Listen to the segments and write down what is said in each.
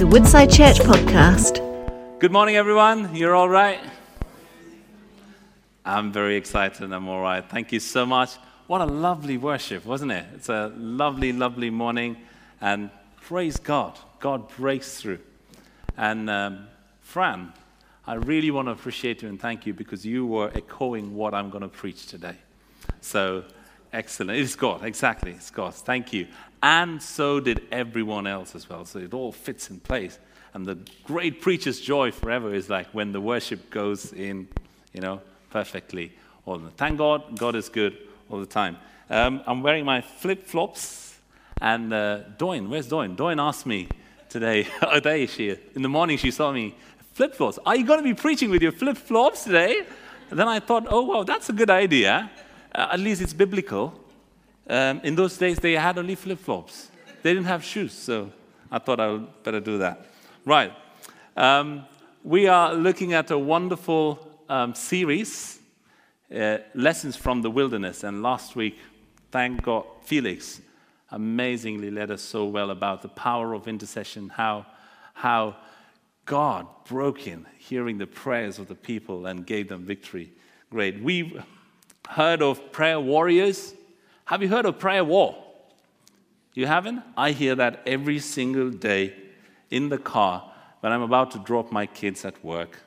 is a Woodside Church podcast. Good morning, everyone. You're all right? I'm very excited I'm all right. Thank you so much. What a lovely worship, wasn't it? It's a lovely, lovely morning. And praise God. God breaks through. And um, Fran, I really want to appreciate you and thank you because you were echoing what I'm going to preach today. So, excellent. It's God, exactly. It's God. Thank you. And so did everyone else as well. So it all fits in place. And the great preacher's joy forever is like when the worship goes in, you know, perfectly. All the Thank God, God is good all the time. Um, I'm wearing my flip flops, and uh, Doyne, where's Doyne? Doyne asked me today, oh, there she. is. In the morning, she saw me, flip flops. Are you going to be preaching with your flip flops today? And then I thought, oh, wow, that's a good idea. Uh, at least it's biblical. Um, in those days, they had only flip flops, they didn't have shoes, so I thought I would better do that. Right. Um, we are looking at a wonderful um, series, uh, Lessons from the Wilderness. And last week, thank God, Felix amazingly led us so well about the power of intercession, how, how God broke in, hearing the prayers of the people and gave them victory. Great. We've heard of prayer warriors. Have you heard of prayer war? You haven't? I hear that every single day in the car when I'm about to drop my kids at work.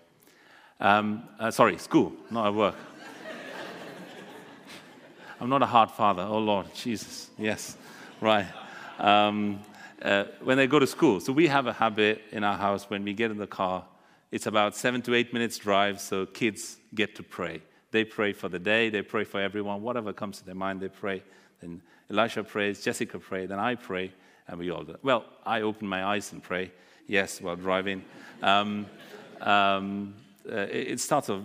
Um, uh, sorry, school, not at work. I'm not a hard father. Oh, Lord, Jesus. Yes, right. Um, uh, when they go to school. So we have a habit in our house when we get in the car, it's about seven to eight minutes drive, so kids get to pray. They pray for the day, they pray for everyone, whatever comes to their mind, they pray. Then Elisha prays, Jessica prays, then I pray, and we all do. Well, I open my eyes and pray, yes, while driving. Um, um, uh, it starts off,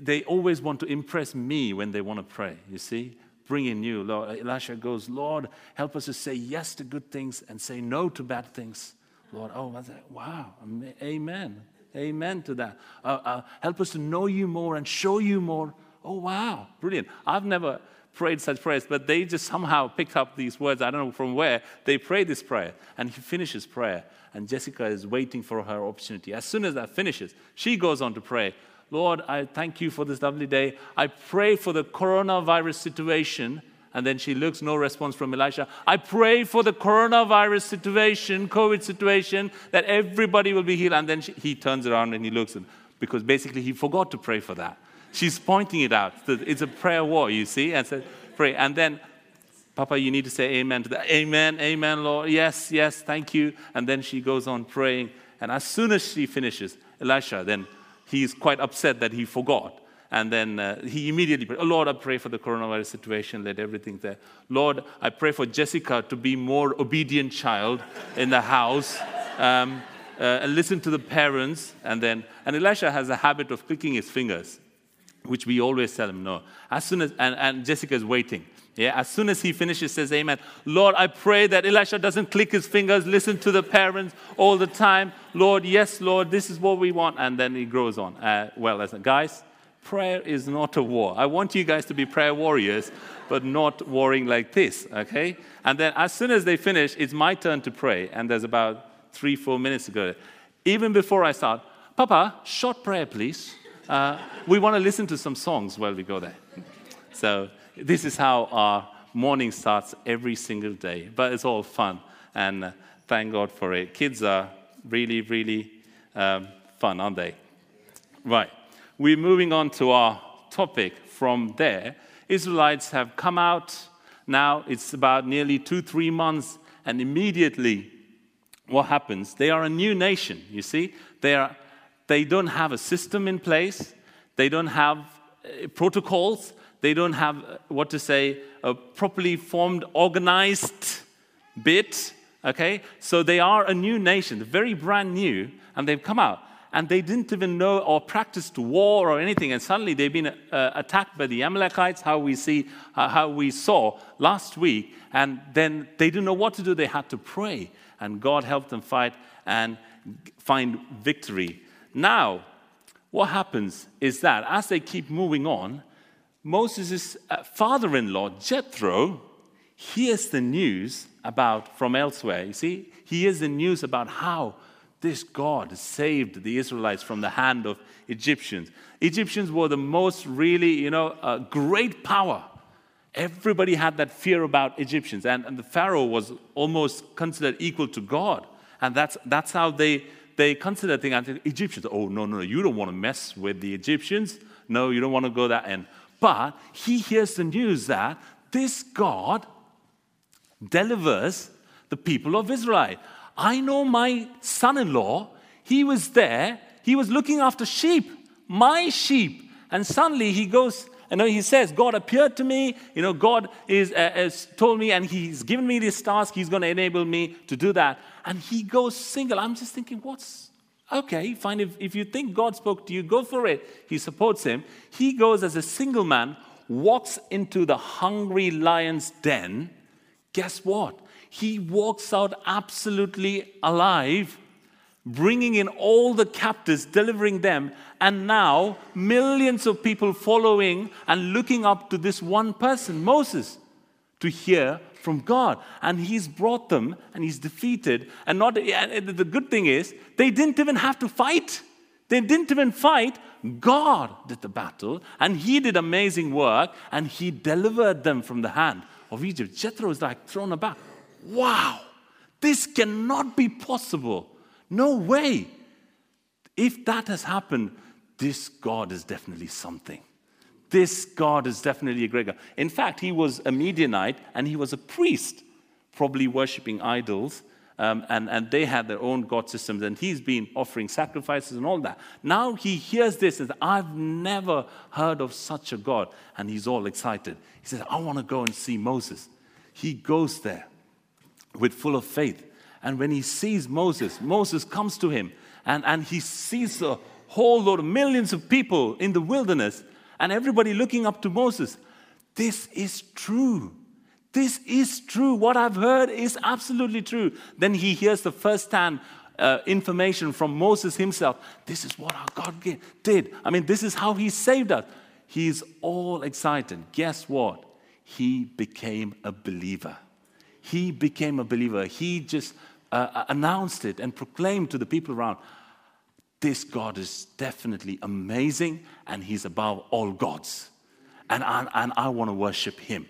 they always want to impress me when they want to pray, you see? Bring in you. Lord, Elisha goes, Lord, help us to say yes to good things and say no to bad things. Lord, oh, wow, amen. Amen to that. Uh, uh, help us to know you more and show you more. Oh, wow, brilliant. I've never prayed such prayers, but they just somehow picked up these words. I don't know from where. They pray this prayer, and he finishes prayer, and Jessica is waiting for her opportunity. As soon as that finishes, she goes on to pray. Lord, I thank you for this lovely day. I pray for the coronavirus situation. And then she looks, no response from Elisha. I pray for the coronavirus situation, COVID situation, that everybody will be healed. And then she, he turns around and he looks, because basically he forgot to pray for that. She's pointing it out. It's a prayer war, you see, and said, pray. And then, Papa, you need to say amen to that. Amen, amen, Lord. Yes, yes, thank you. And then she goes on praying. And as soon as she finishes, Elisha, then he's quite upset that he forgot. And then uh, he immediately prayed, oh, Lord, I pray for the coronavirus situation, let everything there. Lord, I pray for Jessica to be more obedient child in the house. Um, uh, and listen to the parents. And then, and Elisha has a habit of clicking his fingers which we always tell him no. As soon as, and, and Jessica is waiting. Yeah, as soon as he finishes, says, Amen. Lord, I pray that Elisha doesn't click his fingers, listen to the parents all the time. Lord, yes, Lord, this is what we want. And then he grows on. Uh, well, listen, guys, prayer is not a war. I want you guys to be prayer warriors, but not warring like this, okay? And then as soon as they finish, it's my turn to pray. And there's about three, four minutes ago. Even before I start, Papa, short prayer, please. Uh, we want to listen to some songs while we go there. So, this is how our morning starts every single day. But it's all fun, and uh, thank God for it. Kids are really, really um, fun, aren't they? Right. We're moving on to our topic from there. Israelites have come out now, it's about nearly two, three months, and immediately what happens? They are a new nation, you see? They are they don't have a system in place, they don't have uh, protocols, they don't have uh, what to say, a properly formed, organized bit. Okay? So they are a new nation, very brand new, and they've come out. And they didn't even know or practiced war or anything, and suddenly they've been uh, attacked by the Amalekites, how we see, uh, how we saw last week. And then they didn't know what to do. They had to pray, and God helped them fight and find victory. Now, what happens is that as they keep moving on, Moses' uh, father in law, Jethro, hears the news about from elsewhere. You see, he hears the news about how this God saved the Israelites from the hand of Egyptians. Egyptians were the most really, you know, uh, great power. Everybody had that fear about Egyptians, and, and the Pharaoh was almost considered equal to God. And that's, that's how they, they considered things. Egyptians, oh, no, no, no, you don't want to mess with the Egyptians. No, you don't want to go that end. But he hears the news that this God delivers the people of Israel. I know my son in law, he was there, he was looking after sheep, my sheep. And suddenly he goes, you know, he says, God appeared to me, you know, God is, uh, has told me and he's given me this task, he's going to enable me to do that. And he goes single. I'm just thinking, what's, okay, fine. If, if you think God spoke to you, go for it. He supports him. He goes as a single man, walks into the hungry lion's den. Guess what? he walks out absolutely alive, bringing in all the captives, delivering them, and now millions of people following and looking up to this one person, Moses, to hear from God. And he's brought them and he's defeated. And not the good thing is, they didn't even have to fight. They didn't even fight. God did the battle and he did amazing work and he delivered them from the hand of Egypt. Jethro is like thrown aback wow, this cannot be possible. No way. If that has happened, this God is definitely something. This God is definitely a great God. In fact, he was a Midianite and he was a priest, probably worshiping idols. Um, and, and they had their own God systems, and he's been offering sacrifices and all that. Now he hears this and says, I've never heard of such a God. And he's all excited. He says, I want to go and see Moses. He goes there with full of faith. And when he sees Moses, Moses comes to him and, and he sees a whole lot of millions of people in the wilderness and everybody looking up to Moses. This is true. This is true. What I've heard is absolutely true. Then he hears the first hand uh, information from Moses himself. This is what our God did. I mean, this is how he saved us. He's all excited. Guess what? He became a believer he became a believer. He just uh, uh, announced it and proclaimed to the people around this God is definitely amazing and he's above all gods. And I, and I want to worship him.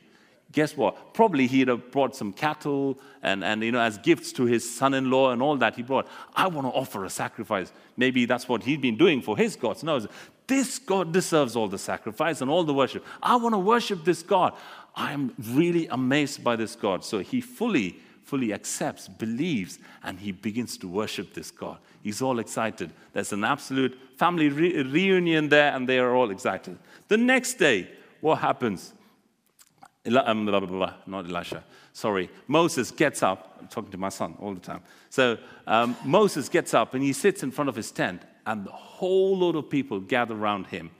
Guess what? Probably he'd have brought some cattle and, and you know, as gifts to his son in law and all that he brought. I want to offer a sacrifice. Maybe that's what he'd been doing for his gods. No, this God deserves all the sacrifice and all the worship. I want to worship this God. I am really amazed by this God. So he fully, fully accepts, believes, and he begins to worship this God. He's all excited. There's an absolute family re- reunion there, and they are all excited. The next day, what happens? Um, blah, blah, blah, not Elisha. Sorry. Moses gets up. I'm talking to my son all the time. So um, Moses gets up and he sits in front of his tent, and the whole lot of people gather around him.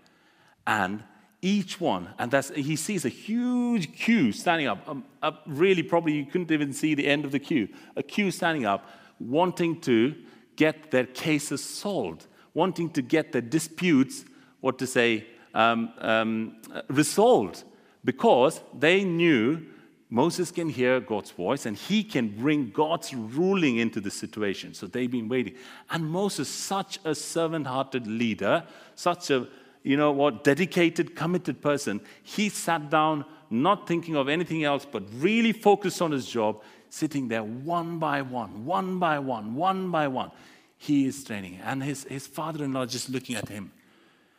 And each one, and that's, he sees a huge queue standing up, um, up. Really, probably you couldn't even see the end of the queue. A queue standing up, wanting to get their cases solved, wanting to get their disputes, what to say, um, um, resolved, because they knew Moses can hear God's voice and he can bring God's ruling into the situation. So they've been waiting. And Moses, such a servant hearted leader, such a you know what, dedicated, committed person, he sat down not thinking of anything else but really focused on his job, sitting there one by one, one by one, one by one. He is training. And his, his father in law just looking at him.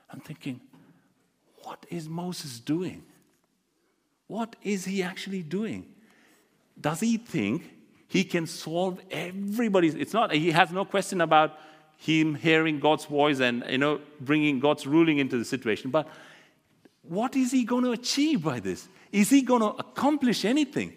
I'm thinking, what is Moses doing? What is he actually doing? Does he think he can solve everybody's? It's not, he has no question about him hearing God's voice and you know bringing God's ruling into the situation. But what is he going to achieve by this? Is he going to accomplish anything?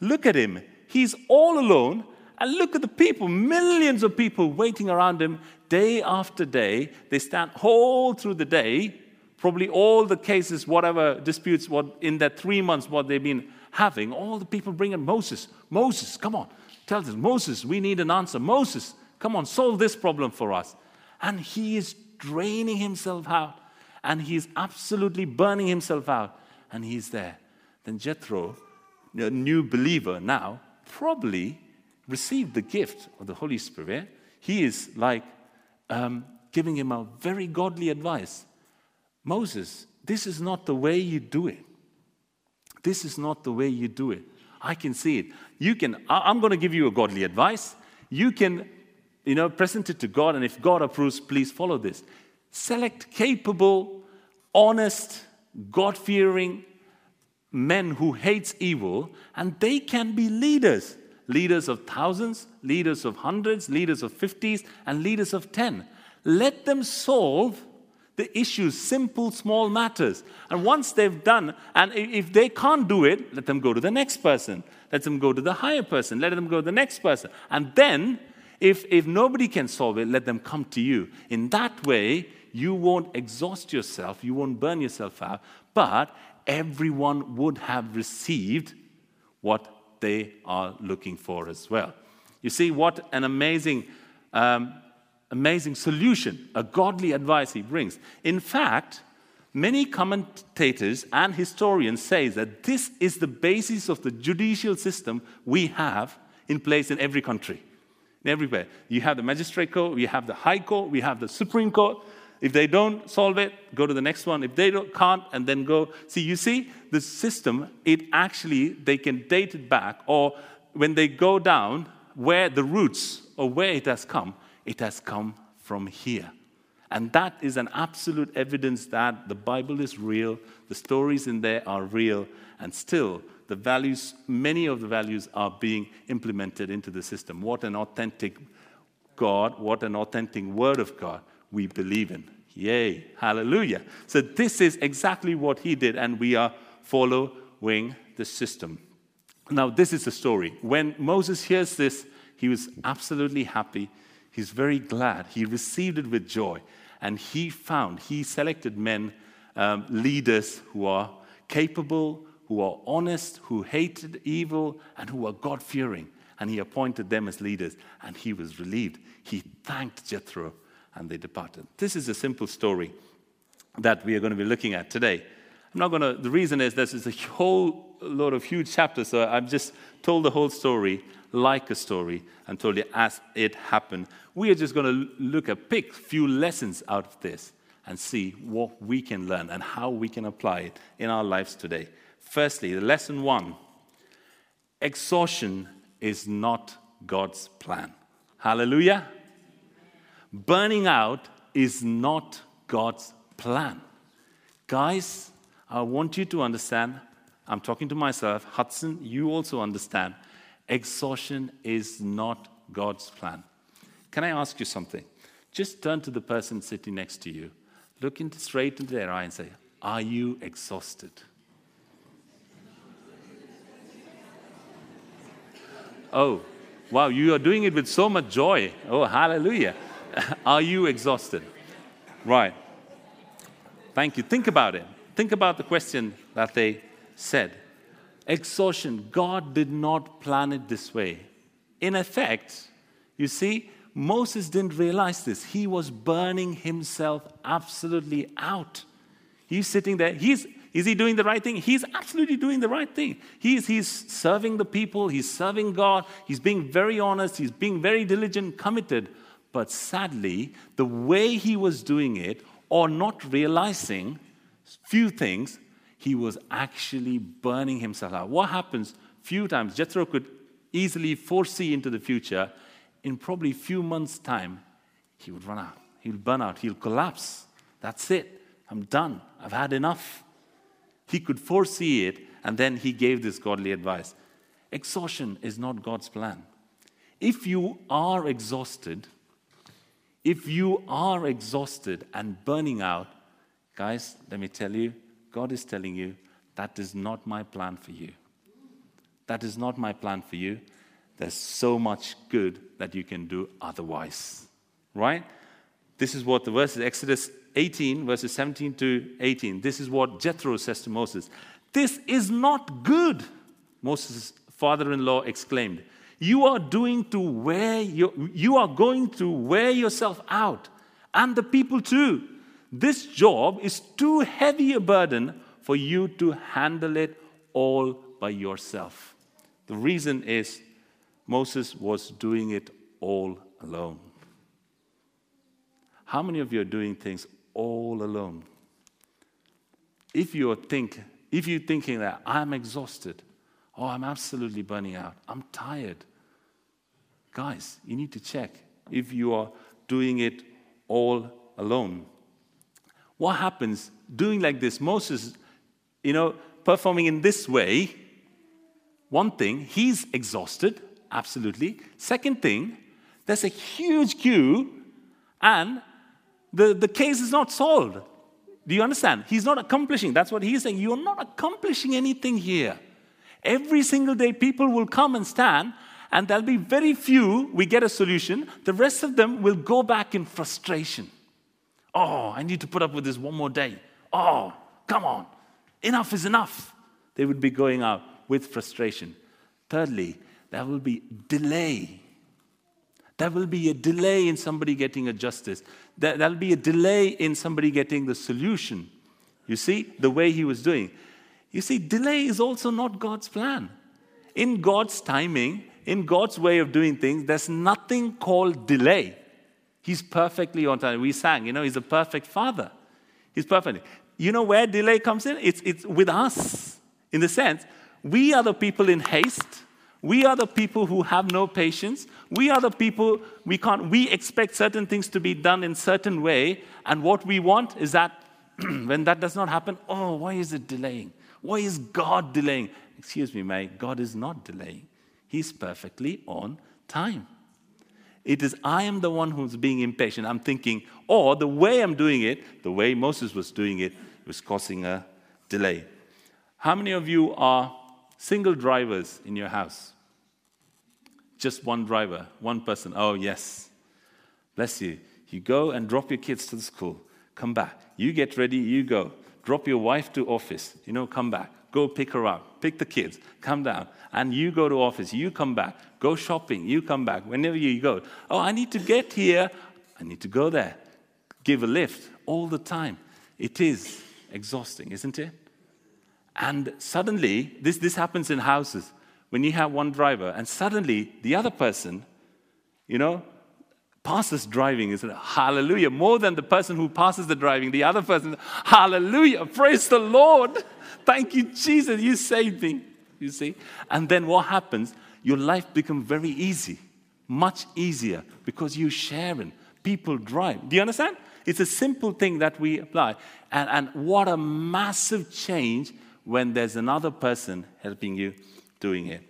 Look at him. He's all alone. And look at the people, millions of people waiting around him day after day. They stand all through the day, probably all the cases, whatever disputes, what in that three months, what they've been having, all the people bring in Moses. Moses, come on, tell us, Moses, we need an answer. Moses, Come on, solve this problem for us. And he is draining himself out and he's absolutely burning himself out and he's there. Then Jethro, a new believer now, probably received the gift of the Holy Spirit. he is like um, giving him a very godly advice. Moses, this is not the way you do it. This is not the way you do it. I can see it. You can, I'm going to give you a godly advice. You can, you know, present it to God, and if God approves, please follow this. Select capable, honest, God fearing men who hates evil, and they can be leaders. Leaders of thousands, leaders of hundreds, leaders of fifties, and leaders of ten. Let them solve the issues, simple, small matters. And once they've done, and if they can't do it, let them go to the next person. Let them go to the higher person. Let them go to the next person. And then, if, if nobody can solve it, let them come to you. In that way, you won't exhaust yourself, you won't burn yourself out, but everyone would have received what they are looking for as well. You see, what an amazing um, amazing solution, a godly advice he brings. In fact, many commentators and historians say that this is the basis of the judicial system we have in place in every country. Everywhere. You have the magistrate court, you have the high court, we have the supreme court. If they don't solve it, go to the next one. If they don't, can't, and then go. See, you see, the system, it actually, they can date it back, or when they go down, where the roots or where it has come, it has come from here. And that is an absolute evidence that the Bible is real, the stories in there are real, and still the values, many of the values are being implemented into the system. What an authentic God, what an authentic word of God we believe in. Yay, hallelujah. So, this is exactly what he did, and we are following the system. Now, this is the story. When Moses hears this, he was absolutely happy. He's very glad. He received it with joy. And he found, he selected men, um, leaders who are capable, who are honest, who hated evil, and who are God fearing. And he appointed them as leaders. And he was relieved. He thanked Jethro, and they departed. This is a simple story that we are going to be looking at today. I'm not going to, the reason is this is a whole lot of huge chapters, so I've just told the whole story like a story and told you as it happened. We are just going to look at, pick a few lessons out of this and see what we can learn and how we can apply it in our lives today. Firstly, the lesson one exhaustion is not God's plan. Hallelujah. Burning out is not God's plan. Guys, I want you to understand. I'm talking to myself. Hudson, you also understand. Exhaustion is not God's plan. Can I ask you something? Just turn to the person sitting next to you, look into, straight into their eye, and say, Are you exhausted? Oh, wow, you are doing it with so much joy. Oh, hallelujah. are you exhausted? Right. Thank you. Think about it. Think about the question that they said exhaustion. God did not plan it this way. In effect, you see, Moses didn't realize this. He was burning himself absolutely out. He's sitting there. He's, is he doing the right thing? He's absolutely doing the right thing. He's, he's serving the people, he's serving God, he's being very honest, he's being very diligent, committed. But sadly, the way he was doing it, or not realizing few things, he was actually burning himself out. What happens few times, Jethro could easily foresee into the future, in probably a few months' time, he would run out. He'll burn out. He'll collapse. That's it. I'm done. I've had enough. He could foresee it, and then he gave this godly advice. Exhaustion is not God's plan. If you are exhausted, if you are exhausted and burning out, guys, let me tell you, God is telling you, that is not my plan for you. That is not my plan for you. There's so much good that you can do otherwise. Right? This is what the verses, Exodus 18, verses 17 to 18. This is what Jethro says to Moses. This is not good, Moses' father in law exclaimed. You are doing to wear your, you are going to wear yourself out, and the people too. This job is too heavy a burden for you to handle it all by yourself. The reason is Moses was doing it all alone. How many of you are doing things all alone? If you're think, if you're thinking that I'm exhausted, oh, I'm absolutely burning out, I'm tired, guys, you need to check if you are doing it all alone. What happens doing like this? Moses, you know, performing in this way, one thing, he's exhausted, absolutely. Second thing, there's a huge queue, and the, the case is not solved. Do you understand? He's not accomplishing. That's what he's saying. You're not accomplishing anything here. Every single day, people will come and stand, and there'll be very few, we get a solution. The rest of them will go back in frustration. Oh, I need to put up with this one more day. Oh, come on. Enough is enough. They would be going out with frustration. Thirdly, there will be delay. There will be a delay in somebody getting a justice. There, will be a delay in somebody getting the solution. You see, the way he was doing. You see, delay is also not God's plan. In God's timing, in God's way of doing things, there's nothing called delay. He's perfectly on time. We sang, you know, he's a perfect father. He's perfect. You know where delay comes in? It's, it's with us, in the sense, we are the people in haste. We are the people who have no patience. We are the people we can't, we expect certain things to be done in certain way. And what we want is that when that does not happen, oh, why is it delaying? Why is God delaying? Excuse me, May, God is not delaying. He's perfectly on time. It is I am the one who's being impatient. I'm thinking, or the way I'm doing it, the way Moses was doing it, was causing a delay. How many of you are single drivers in your house? Just one driver, one person. Oh, yes. Bless you. You go and drop your kids to the school. Come back. You get ready, you go drop your wife to office, you know, come back. Go pick her up, pick the kids, come down. And you go to office, you come back. Go shopping, you come back. Whenever you go, oh, I need to get here, I need to go there. Give a lift all the time. It is exhausting, isn't it? And suddenly, this, this happens in houses when you have one driver, and suddenly the other person, you know, passes driving is hallelujah. More than the person who passes the driving, the other person, hallelujah, praise the Lord. Thank you, Jesus, you saved me. You see? And then what happens? Your life becomes very easy, much easier, because you sharing. People drive. Do you understand? It's a simple thing that we apply. And, and what a massive change when there's another person helping you doing it.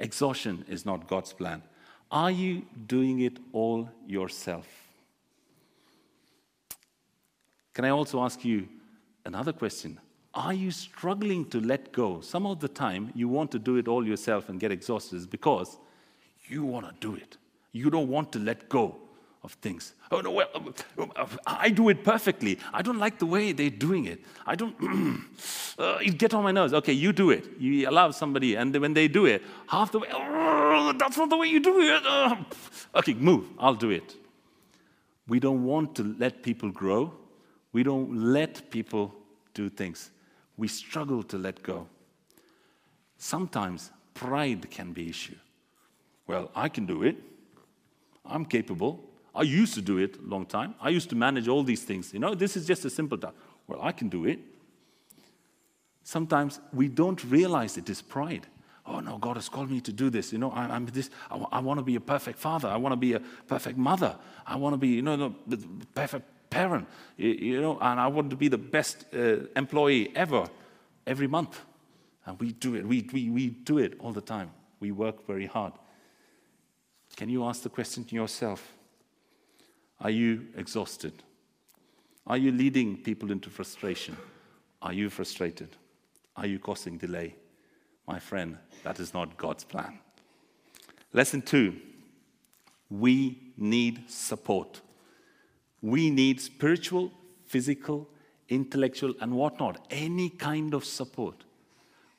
Exhaustion is not God's plan. Are you doing it all yourself? Can I also ask you another question? Are you struggling to let go? Some of the time, you want to do it all yourself and get exhausted because you want to do it. You don't want to let go of things. Oh, no, well, I do it perfectly. I don't like the way they're doing it. I don't, uh, it get on my nerves. Okay, you do it. You allow somebody, and when they do it, half the way, oh, that's not the way you do it. Okay, move, I'll do it. We don't want to let people grow. We don't let people do things. We struggle to let go. Sometimes pride can be issue. Well, I can do it. I'm capable. I used to do it a long time. I used to manage all these things. You know, this is just a simple task. Well, I can do it. Sometimes we don't realize it is pride. Oh no, God has called me to do this. You know, I, am this. I, I want to be a perfect father. I want to be a perfect mother. I want to be, you know, the perfect parent. You, you know, and I want to be the best uh, employee ever, every month. And we do it. We, we, we do it all the time. We work very hard. Can you ask the question to yourself? Are you exhausted? Are you leading people into frustration? Are you frustrated? Are you causing delay? My friend, that is not God's plan. Lesson two we need support. We need spiritual, physical, intellectual, and whatnot, any kind of support.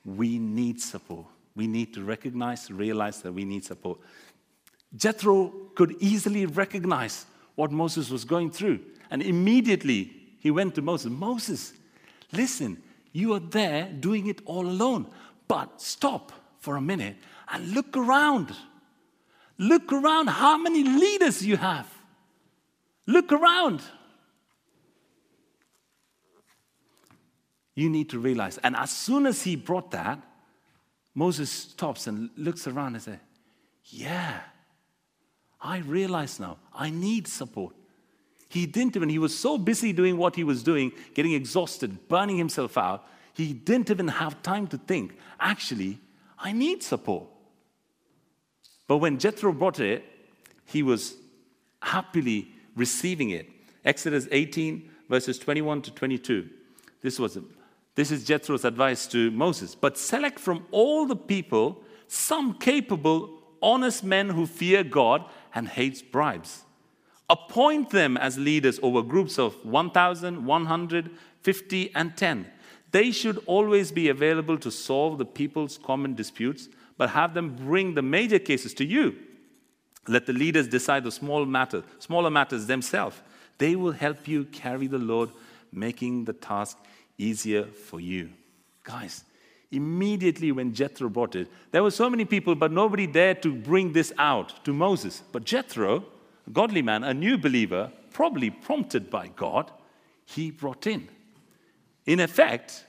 We need support. We need to recognize, realize that we need support. Jethro could easily recognize what Moses was going through. And immediately he went to Moses Moses, listen, you are there doing it all alone. But stop for a minute and look around. Look around how many leaders you have. Look around. You need to realize. And as soon as he brought that, Moses stops and looks around and says, Yeah, I realize now I need support. He didn't even, he was so busy doing what he was doing, getting exhausted, burning himself out, he didn't even have time to think, actually, I need support. But when Jethro brought it, he was happily receiving it. Exodus 18, verses 21 to 22. This, was, this is Jethro's advice to Moses. But select from all the people some capable, honest men who fear God and hates bribes. Appoint them as leaders over groups of 1,000, 150, and 10. They should always be available to solve the people's common disputes, but have them bring the major cases to you. Let the leaders decide the small matters, smaller matters themselves. They will help you carry the load, making the task easier for you. Guys, immediately when Jethro brought it, there were so many people, but nobody dared to bring this out to Moses. But Jethro, a godly man, a new believer, probably prompted by God, he brought in. In effect,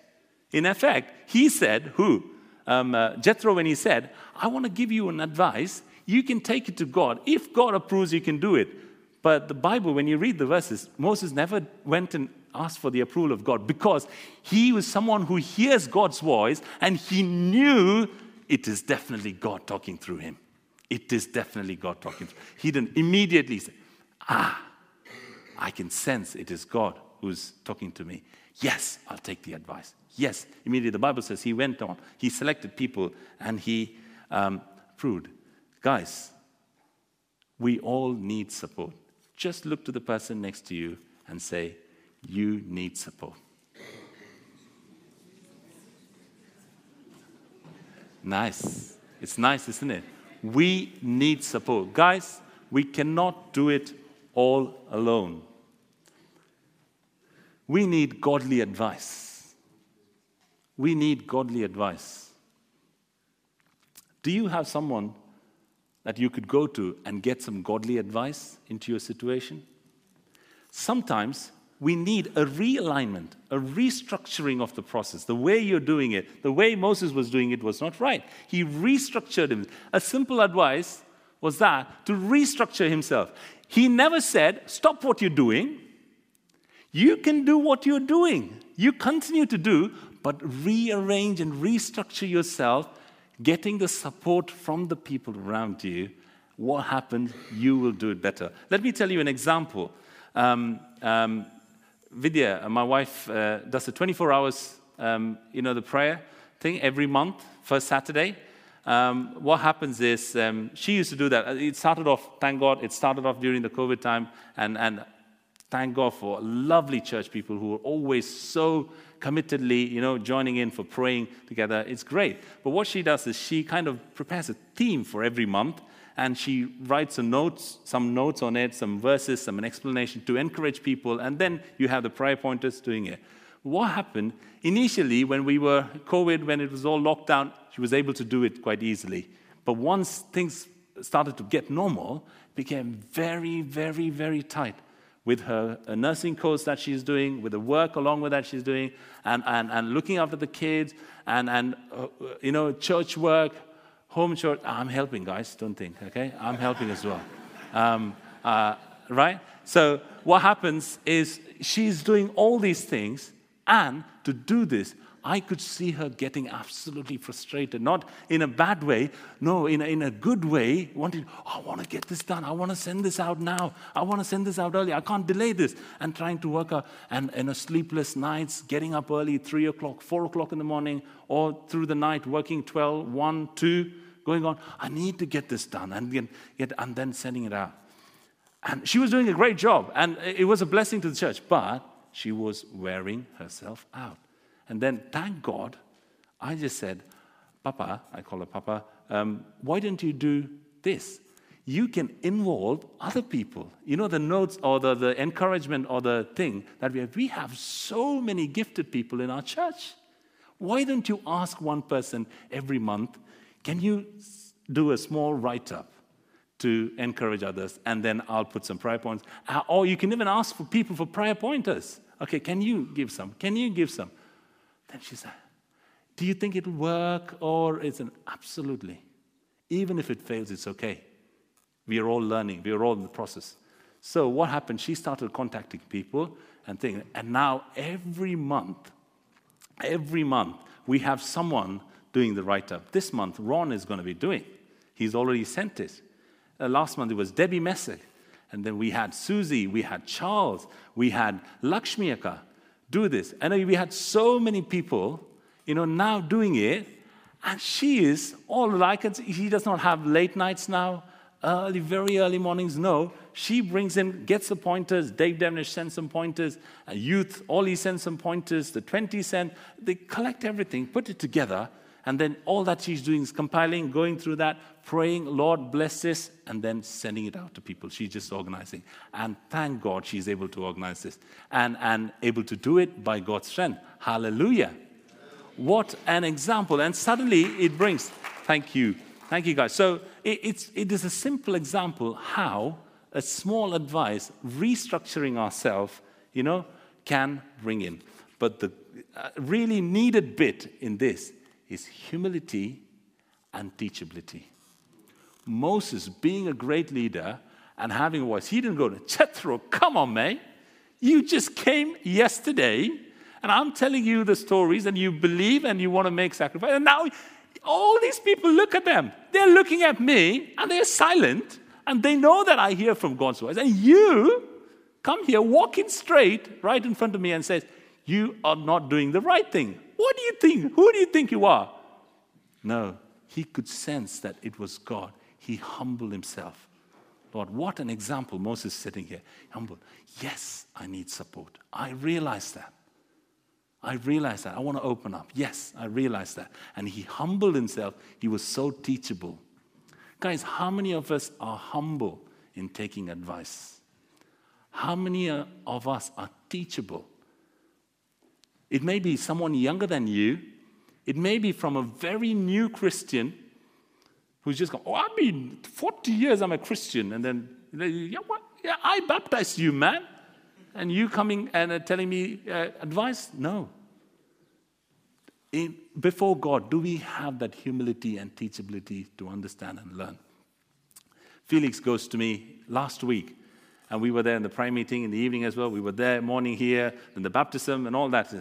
in effect, he said, who? Um, uh, Jethro, when he said, I want to give you an advice, you can take it to God. If God approves, you can do it. But the Bible, when you read the verses, Moses never went and asked for the approval of God because he was someone who hears God's voice and he knew it is definitely God talking through him. It is definitely God talking. He didn't immediately say, Ah, I can sense it is God who's talking to me. Yes, I'll take the advice. Yes, immediately the Bible says he went on. He selected people and he um, proved. Guys, we all need support. Just look to the person next to you and say, You need support. Nice. It's nice, isn't it? We need support. Guys, we cannot do it all alone. We need godly advice. We need godly advice. Do you have someone that you could go to and get some godly advice into your situation? Sometimes we need a realignment, a restructuring of the process. The way you're doing it, the way Moses was doing it was not right. He restructured him. A simple advice was that to restructure himself. He never said, Stop what you're doing. You can do what you're doing. You continue to do, but rearrange and restructure yourself, getting the support from the people around you. What happens? You will do it better. Let me tell you an example. Um, um, Vidya, uh, my wife, uh, does a 24 hours, um, you know, the prayer thing every month, first Saturday. Um, what happens is um, she used to do that. Uh, it started off, thank God, it started off during the COVID time, and, and thank God for lovely church people who are always so committedly, you know, joining in for praying together. It's great. But what she does is she kind of prepares a theme for every month, and she writes notes, some notes on it, some verses, some an explanation to encourage people, and then you have the prayer pointers doing it. What happened initially when we were COVID, when it was all locked down, she was able to do it quite easily. But once things started to get normal, became very, very, very tight with her nursing course that she's doing, with the work along with that she's doing, and, and, and looking after the kids, and, and uh, you know, church work, home church, I'm helping, guys, don't think, okay? I'm helping as well. Um, uh, right? So, what happens is she's doing all these things, and to do this, I could see her getting absolutely frustrated, not in a bad way, no, in a, in a good way, wanting, oh, I want to get this done. I want to send this out now. I want to send this out early. I can't delay this. And trying to work out, and in a sleepless nights, getting up early, 3 o'clock, 4 o'clock in the morning, or through the night, working 12, 1, 2, going on. I need to get this done and, get, and then sending it out. And she was doing a great job, and it was a blessing to the church, but she was wearing herself out. And then, thank God, I just said, Papa, I call her Papa, um, why don't you do this? You can involve other people. You know, the notes or the, the encouragement or the thing that we have. We have so many gifted people in our church. Why don't you ask one person every month can you do a small write up? to encourage others, and then I'll put some prayer points. Uh, or you can even ask for people for prayer pointers. Okay, can you give some? Can you give some? Then she said, Do you think it'll work? Or is it absolutely? Even if it fails, it's okay. We are all learning, we are all in the process. So, what happened? She started contacting people and thinking, and now every month, every month, we have someone doing the write up. This month, Ron is going to be doing. He's already sent it. Uh, last month, it was Debbie Messick. And then we had Susie, we had Charles, we had Lakshmiaka do this. And we had so many people, you know, now doing it. And she is all like it. He does not have late nights now, early, very early mornings. No, she brings in, gets the pointers. Dave Devnish sends some pointers. Youth, Ollie sends some pointers. The 20 cent. They collect everything, put it together, and then all that she's doing is compiling, going through that, praying, Lord, bless this, and then sending it out to people. She's just organizing. And thank God she's able to organize this and, and able to do it by God's strength. Hallelujah. What an example. And suddenly it brings, thank you. Thank you, guys. So it, it's, it is a simple example how a small advice, restructuring ourselves, you know, can bring in. But the uh, really needed bit in this is humility and teachability. Moses, being a great leader and having a voice, he didn't go to Jethro, come on, man. You just came yesterday, and I'm telling you the stories, and you believe and you want to make sacrifice. And now all these people look at them. They're looking at me, and they're silent, and they know that I hear from God's voice. And you come here walking straight right in front of me and says, You are not doing the right thing. What do you think? Who do you think you are? No, he could sense that it was God. He humbled himself. Lord, what an example. Moses sitting here, humble. Yes, I need support. I realize that. I realize that. I want to open up. Yes, I realize that. And he humbled himself. He was so teachable. Guys, how many of us are humble in taking advice? How many of us are teachable? It may be someone younger than you. It may be from a very new Christian who's just going, Oh, I've been 40 years, I'm a Christian. And then, yeah, what? yeah I baptized you, man. And you coming and uh, telling me uh, advice? No. In, before God, do we have that humility and teachability to understand and learn? Felix goes to me last week and we were there in the prayer meeting in the evening as well. We were there morning here, then the baptism and all that.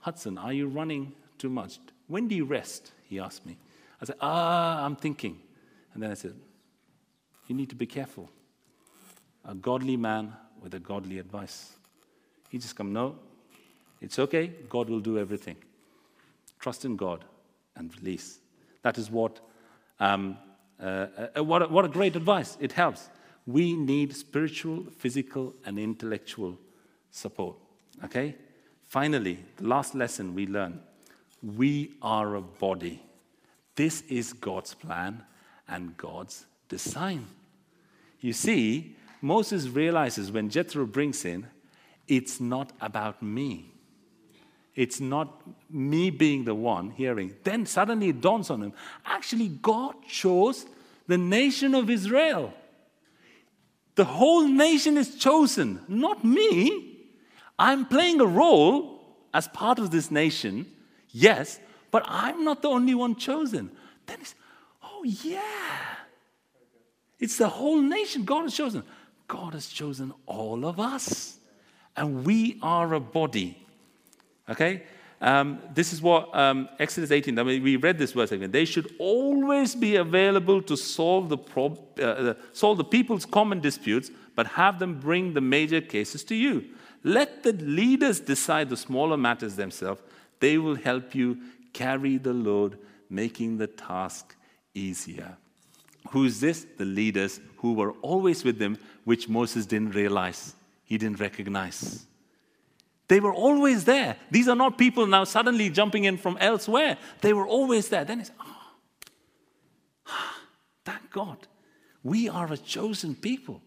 Hudson, are you running too much? When do you rest? He asked me. I said, Ah, I'm thinking. And then I said, You need to be careful. A godly man with a godly advice. He just come, No, it's okay. God will do everything. Trust in God and release. That is what, um, uh, uh, what, what a great advice. It helps we need spiritual, physical, and intellectual support. Okay? Finally, the last lesson we learn we are a body. This is God's plan and God's design. You see, Moses realizes when Jethro brings in, it's not about me. It's not me being the one hearing. Then suddenly it dawns on him actually, God chose the nation of Israel. The whole nation is chosen, not me. I'm playing a role as part of this nation, yes, but I'm not the only one chosen. Then it's, oh, yeah. It's the whole nation God has chosen. God has chosen all of us, and we are a body. Okay? Um, this is what um, Exodus 18, I mean, we read this verse again. They should always be available to solve the, prob- uh, uh, solve the people's common disputes, but have them bring the major cases to you. Let the leaders decide the smaller matters themselves. They will help you carry the load, making the task easier. Who is this? The leaders who were always with them, which Moses didn't realize, he didn't recognize. They were always there. These are not people now suddenly jumping in from elsewhere. They were always there. Then it's, oh, thank God. We are a chosen people.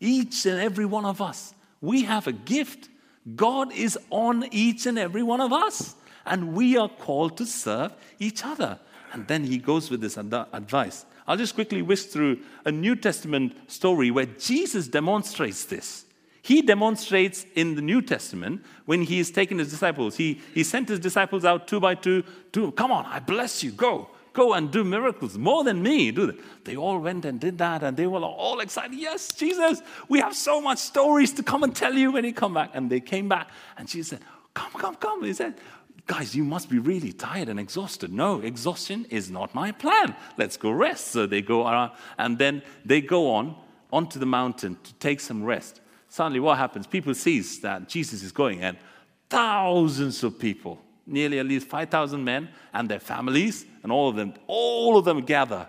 Each and every one of us. We have a gift. God is on each and every one of us. And we are called to serve each other. And then he goes with this ad- advice. I'll just quickly whisk through a New Testament story where Jesus demonstrates this. He demonstrates in the New Testament when he is taking his disciples. He, he sent his disciples out two by two, two. Come on, I bless you, go. Go and do miracles more than me. Do that. They all went and did that, and they were all excited. Yes, Jesus, we have so much stories to come and tell you when you come back. And they came back, and Jesus said, Come, come, come. He said, Guys, you must be really tired and exhausted. No, exhaustion is not my plan. Let's go rest. So they go around, and then they go on onto the mountain to take some rest. Suddenly, what happens? People sees that Jesus is going, and thousands of people, nearly at least 5,000 men and their families, and all of them, all of them gather.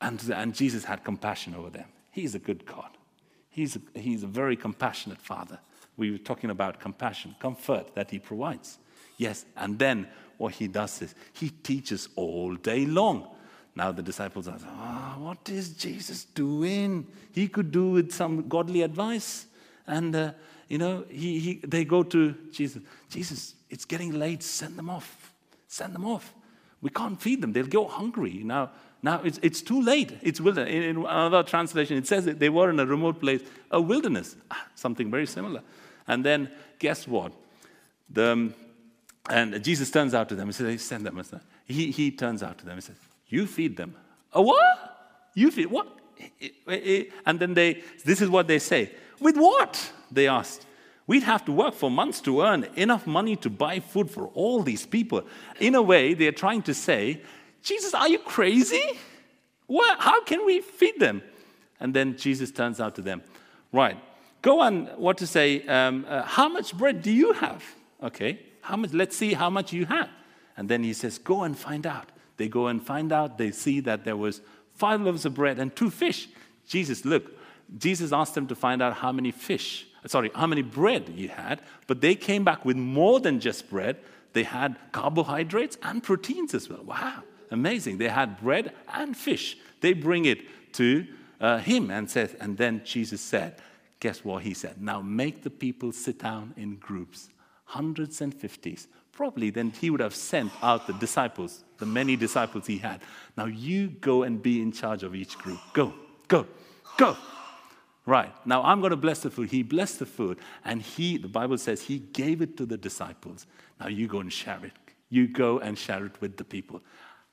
And, and Jesus had compassion over them. He's a good God. He's a, he's a very compassionate Father. We were talking about compassion, comfort that He provides. Yes, and then what He does is He teaches all day long. Now the disciples are, oh, what is Jesus doing? He could do with some godly advice. And, uh, you know, he, he, they go to Jesus. Jesus, it's getting late. Send them off. Send them off. We can't feed them. They'll go hungry. Now, now it's, it's too late. It's wilderness. In, in another translation, it says that they were in a remote place, a wilderness, ah, something very similar. And then guess what? The, um, and Jesus turns out to them. He says, send them. He, he turns out to them. He says, you feed them. A what? You feed what? And then they, this is what they say. With what? They asked. We'd have to work for months to earn enough money to buy food for all these people. In a way, they're trying to say, Jesus, are you crazy? What? How can we feed them? And then Jesus turns out to them, right, go on, what to say, um, uh, how much bread do you have? Okay, how much, let's see how much you have. And then he says, go and find out. They go and find out, they see that there was five loaves of bread and two fish. Jesus, look, Jesus asked them to find out how many fish, sorry, how many bread he had, but they came back with more than just bread. They had carbohydrates and proteins as well. Wow, amazing. They had bread and fish. They bring it to uh, him and says, and then Jesus said, guess what he said? Now make the people sit down in groups, hundreds and fifties. Probably then he would have sent out the disciples, the many disciples he had. Now you go and be in charge of each group. Go, go, go. Right. Now I'm going to bless the food. He blessed the food, and he, the Bible says, he gave it to the disciples. Now you go and share it. You go and share it with the people.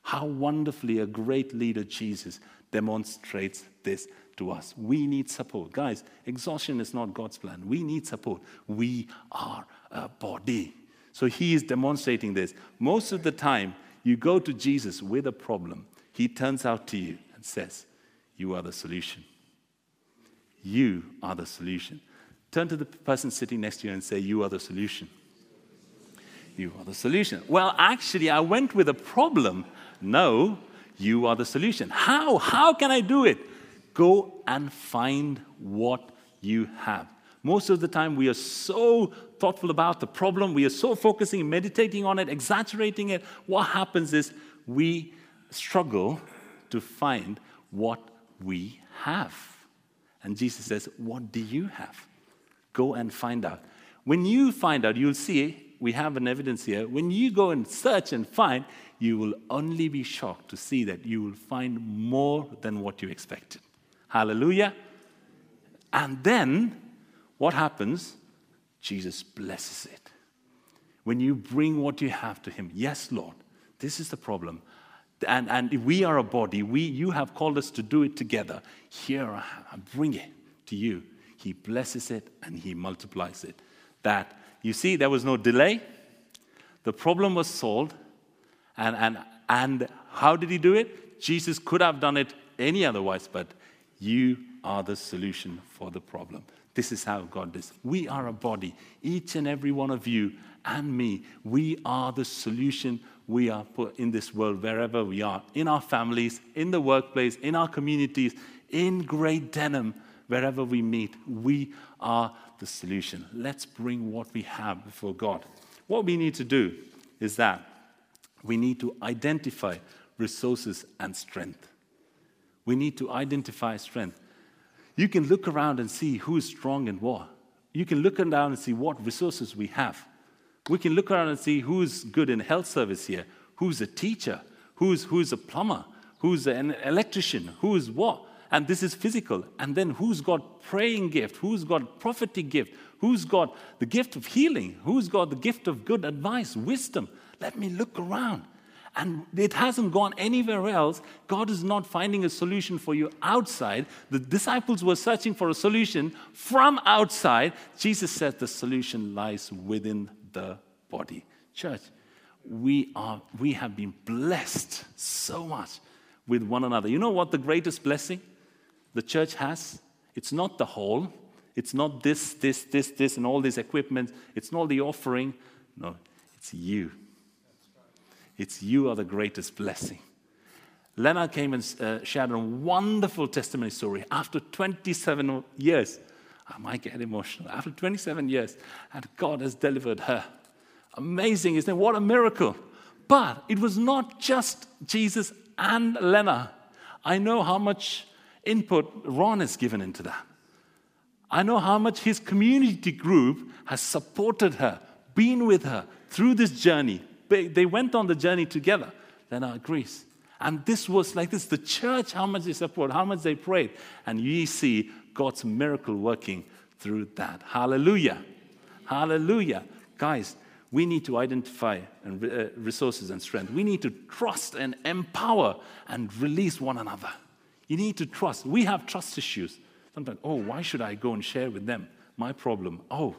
How wonderfully a great leader, Jesus, demonstrates this to us. We need support. Guys, exhaustion is not God's plan. We need support. We are a body. So he is demonstrating this. Most of the time, you go to Jesus with a problem, he turns out to you and says, You are the solution. You are the solution. Turn to the person sitting next to you and say, You are the solution. You are the solution. Well, actually, I went with a problem. No, you are the solution. How? How can I do it? Go and find what you have. Most of the time, we are so thoughtful about the problem, we are so focusing, meditating on it, exaggerating it. What happens is we struggle to find what we have. And Jesus says, What do you have? Go and find out. When you find out, you'll see we have an evidence here. When you go and search and find, you will only be shocked to see that you will find more than what you expected. Hallelujah. And then what happens? Jesus blesses it. When you bring what you have to Him, yes, Lord, this is the problem. And, and we are a body. We, you have called us to do it together. Here I, I bring it to you. He blesses it and He multiplies it. That, you see, there was no delay. The problem was solved. And, and, and how did He do it? Jesus could have done it any otherwise, but you are the solution for the problem. This is how God is. We are a body, each and every one of you and me. We are the solution we are put in this world wherever we are, in our families, in the workplace, in our communities, in Great Denham, wherever we meet. We are the solution. Let's bring what we have before God. What we need to do is that we need to identify resources and strength. We need to identify strength. You can look around and see who is strong in what. You can look around and see what resources we have. We can look around and see who's good in health service here, who's a teacher, Who's, who's a plumber? Who's an electrician? Who's what? And this is physical. And then who's got praying gift? Who's got prophetic gift? Who's got the gift of healing? Who's got the gift of good advice, wisdom? Let me look around. And it hasn't gone anywhere else. God is not finding a solution for you outside. The disciples were searching for a solution from outside. Jesus said the solution lies within the body. Church, we, are, we have been blessed so much with one another. You know what the greatest blessing the church has? It's not the whole, it's not this, this, this, this, and all this equipment, it's not the offering. No, it's you. It's you are the greatest blessing. Lena came and uh, shared a wonderful testimony story after 27 years. I might get emotional. After 27 years, and God has delivered her. Amazing, isn't it? What a miracle. But it was not just Jesus and Lena. I know how much input Ron has given into that. I know how much his community group has supported her, been with her through this journey. They went on the journey together. Lena agrees. And this was like this the church, how much they support, how much they prayed. And you see God's miracle working through that. Hallelujah. Hallelujah. Guys, we need to identify uh, resources and strength. We need to trust and empower and release one another. You need to trust. We have trust issues. Sometimes, oh, why should I go and share with them my problem? Oh,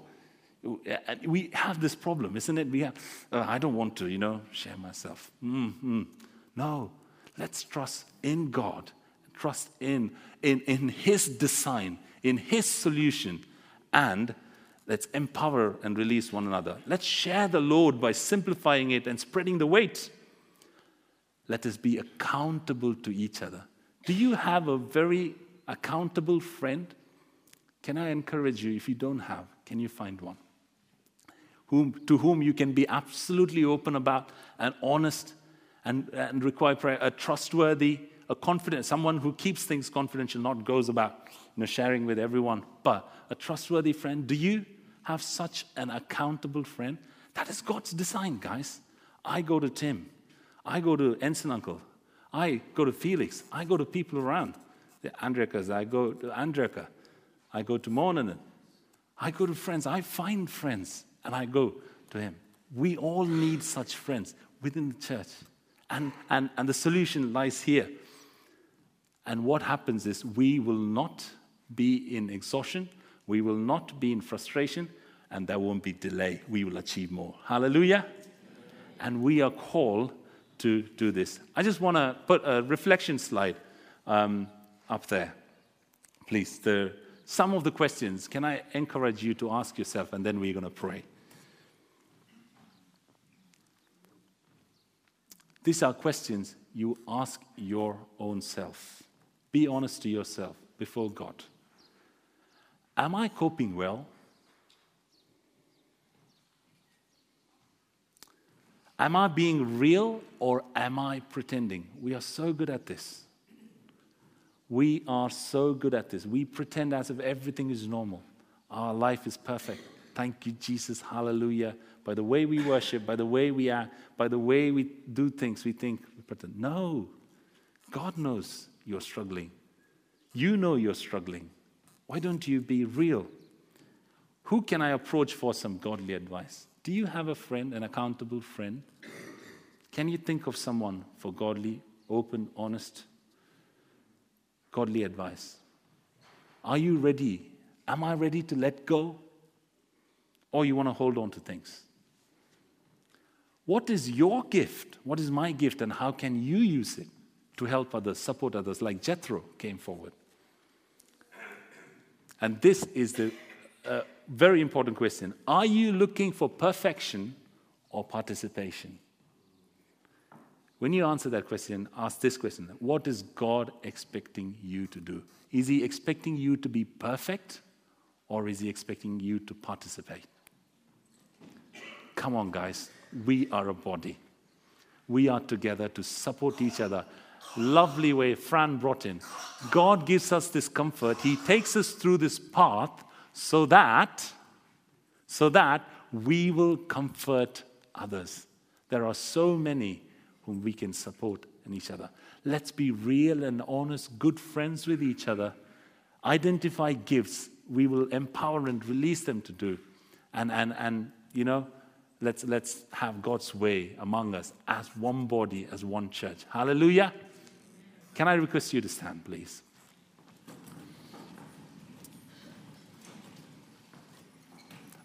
we have this problem, isn't it? We have, uh, I don't want to, you know, share myself. Mm-hmm. No, let's trust in God, trust in, in, in His design, in His solution, and Let's empower and release one another. Let's share the load by simplifying it and spreading the weight. Let us be accountable to each other. Do you have a very accountable friend? Can I encourage you, if you don't have, can you find one? Whom, to whom you can be absolutely open about and honest and, and require prayer, a trustworthy, a confident, someone who keeps things confidential, not goes about you know, sharing with everyone, but a trustworthy friend. Do you? have such an accountable friend. That is God's design, guys. I go to Tim. I go to Ensign Uncle. I go to Felix. I go to people around. The Andrekas, I go to Andreka. I go to Monanen. I go to friends. I find friends and I go to him. We all need such friends within the church. And, and, and the solution lies here. And what happens is we will not be in exhaustion, we will not be in frustration, and there won't be delay. We will achieve more. Hallelujah. And we are called to do this. I just want to put a reflection slide um, up there, please. The, some of the questions, can I encourage you to ask yourself, and then we're going to pray. These are questions you ask your own self. Be honest to yourself before God. Am I coping well? Am I being real or am I pretending? We are so good at this. We are so good at this. We pretend as if everything is normal. Our life is perfect. Thank you, Jesus. Hallelujah. By the way we worship, by the way we act, by the way we do things, we think. No. God knows you're struggling. You know you're struggling. Why don't you be real? Who can I approach for some godly advice? Do you have a friend, an accountable friend? Can you think of someone for godly, open, honest, godly advice? Are you ready? Am I ready to let go? Or you want to hold on to things? What is your gift? What is my gift, and how can you use it to help others, support others, like Jethro came forward? And this is the uh, very important question. Are you looking for perfection or participation? When you answer that question, ask this question What is God expecting you to do? Is He expecting you to be perfect or is He expecting you to participate? Come on, guys. We are a body. We are together to support each other. Lovely way Fran brought in. God gives us this comfort. He takes us through this path so that so that we will comfort others. There are so many whom we can support in each other. Let's be real and honest, good friends with each other. Identify gifts we will empower and release them to do. And, and, and you know, let's, let's have God's way among us as one body, as one church. Hallelujah. Can I request you to stand, please?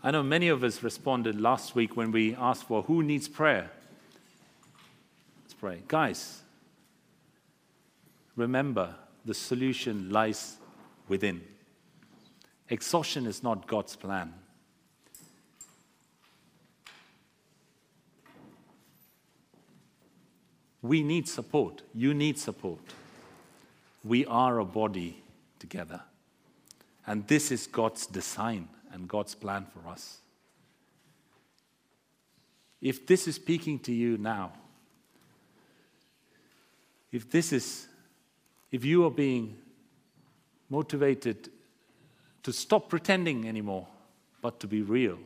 I know many of us responded last week when we asked for who needs prayer. Let's pray. Guys, remember the solution lies within. Exhaustion is not God's plan. We need support. You need support. We are a body together. And this is God's design and God's plan for us. If this is speaking to you now, if this is, if you are being motivated to stop pretending anymore, but to be real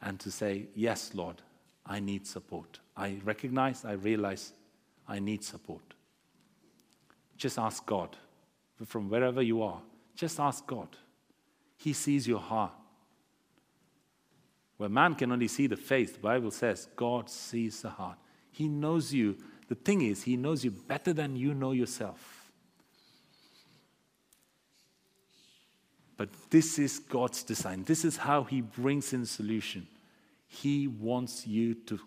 and to say, Yes, Lord, I need support. I recognize, I realize I need support. Just ask God from wherever you are. Just ask God. He sees your heart. Where man can only see the face, the Bible says God sees the heart. He knows you. The thing is, He knows you better than you know yourself. But this is God's design. This is how He brings in solution. He wants you to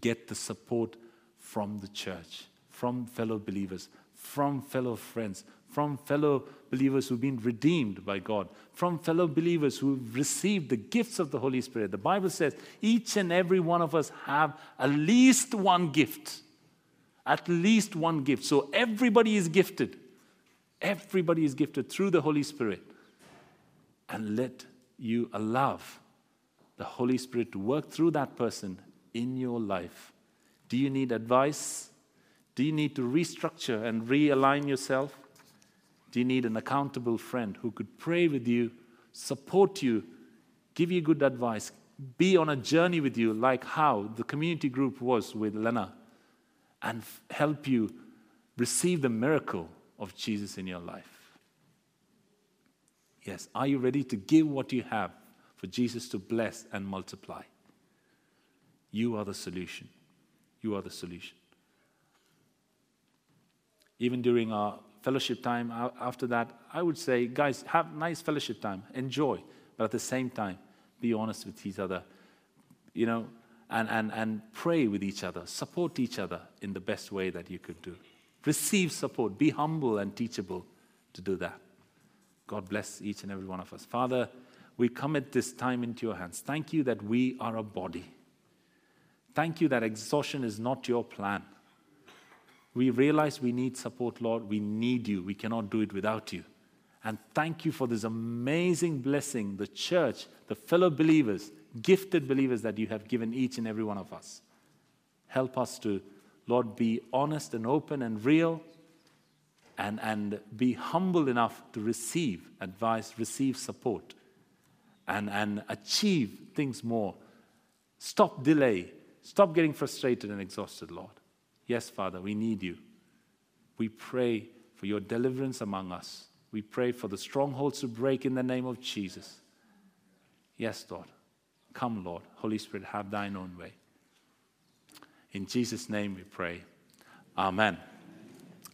get the support from the church, from fellow believers, from fellow friends, from fellow believers who've been redeemed by God, from fellow believers who've received the gifts of the Holy Spirit. The Bible says each and every one of us have at least one gift. At least one gift. So everybody is gifted. Everybody is gifted through the Holy Spirit. And let you allow the Holy Spirit to work through that person in your life. Do you need advice? Do you need to restructure and realign yourself? Do you need an accountable friend who could pray with you, support you, give you good advice, be on a journey with you, like how the community group was with Lena, and f- help you receive the miracle of Jesus in your life? Yes, are you ready to give what you have for Jesus to bless and multiply? You are the solution. You are the solution. Even during our fellowship time after that, I would say, guys, have nice fellowship time, enjoy, but at the same time, be honest with each other, you know, and, and, and pray with each other, support each other in the best way that you could do. Receive support, be humble and teachable to do that. God bless each and every one of us. Father, we commit this time into your hands. Thank you that we are a body. Thank you that exhaustion is not your plan. We realize we need support, Lord. We need you. We cannot do it without you. And thank you for this amazing blessing, the church, the fellow believers, gifted believers that you have given each and every one of us. Help us to, Lord, be honest and open and real and, and be humble enough to receive advice, receive support, and, and achieve things more. Stop delay. Stop getting frustrated and exhausted, Lord. Yes, Father, we need you. We pray for your deliverance among us. We pray for the strongholds to break in the name of Jesus. Yes, Lord. Come, Lord. Holy Spirit, have thine own way. In Jesus' name we pray. Amen.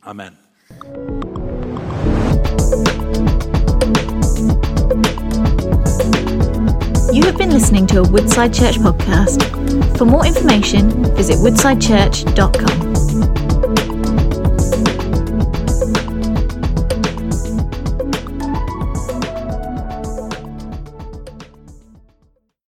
Amen. You have been listening to a Woodside Church podcast. For more information, visit woodsidechurch.com.